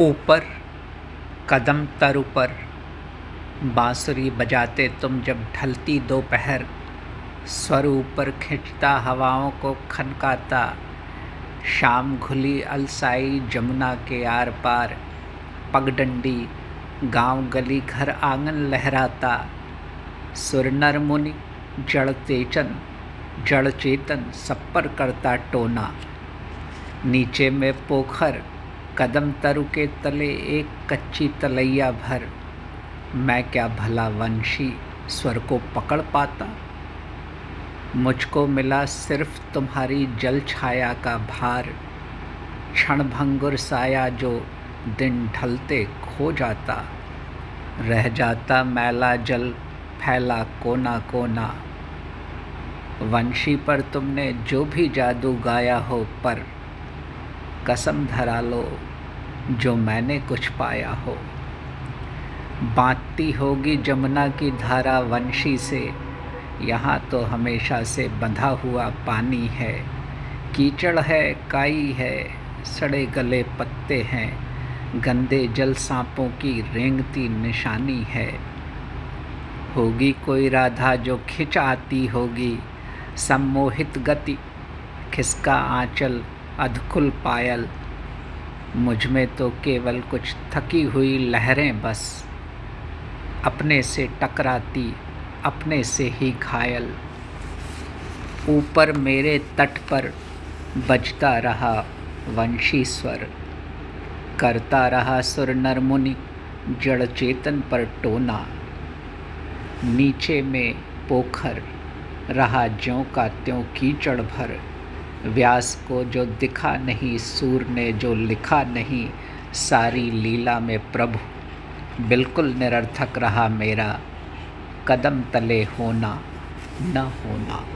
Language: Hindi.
ऊपर कदम तर ऊपर बांसुरी बजाते तुम जब ढलती दोपहर, स्वर ऊपर खिंचता, हवाओं को खनकाता। शाम घुली अलसाई जमुना के आर पार, पगडंडी गाँव गली घर आँगन लहराता। सुर नर मुनि, जड़ तेचन जड़ चेतन सब पर करता टोना। नीचे में पोखर कदम तरु के तले एक कच्ची तलैया भर। मैं क्या भला वंशी स्वर को पकड़ पाता? मुझको मिला सिर्फ़ तुम्हारी जल छाया का भार। क्षण भंगुर साया जो दिन ढलते खो जाता। रह जाता मैला जल, फैला कोना कोना। वंशी पर तुमने जो भी जादू गाया हो, पर कसम धरा लो, जो मैंने कुछ पाया हो। बांटती होगी जमुना की धारा वंशी से, यहाँ तो हमेशा से बंधा हुआ पानी है। कीचड़ है, काई है, सड़े गले पत्ते हैं, गंदे जल सांपों की रेंगती निशानी है। होगी कोई राधा जो खिंच आती होगी, सम्मोहित गति, खिसका आंचल अधकुल पायल। मुझमें तो केवल कुछ थकी हुई लहरें बस। अपने से टकराती, अपने से ही घायल। ऊपर मेरे तट पर बजता रहा वंशी स्वर। करता रहा सुर नरमुनि जड़ चेतन पर टोना। नीचे में पोखर, रहा ज्यों का त्यों कीचड़ भर। व्यास को जो दिखा नहीं, सूर ने जो लिखा नहीं, सारी लीला में प्रभु। बिल्कुल निरर्थक रहा मेरा। कदम तले होना, न होना।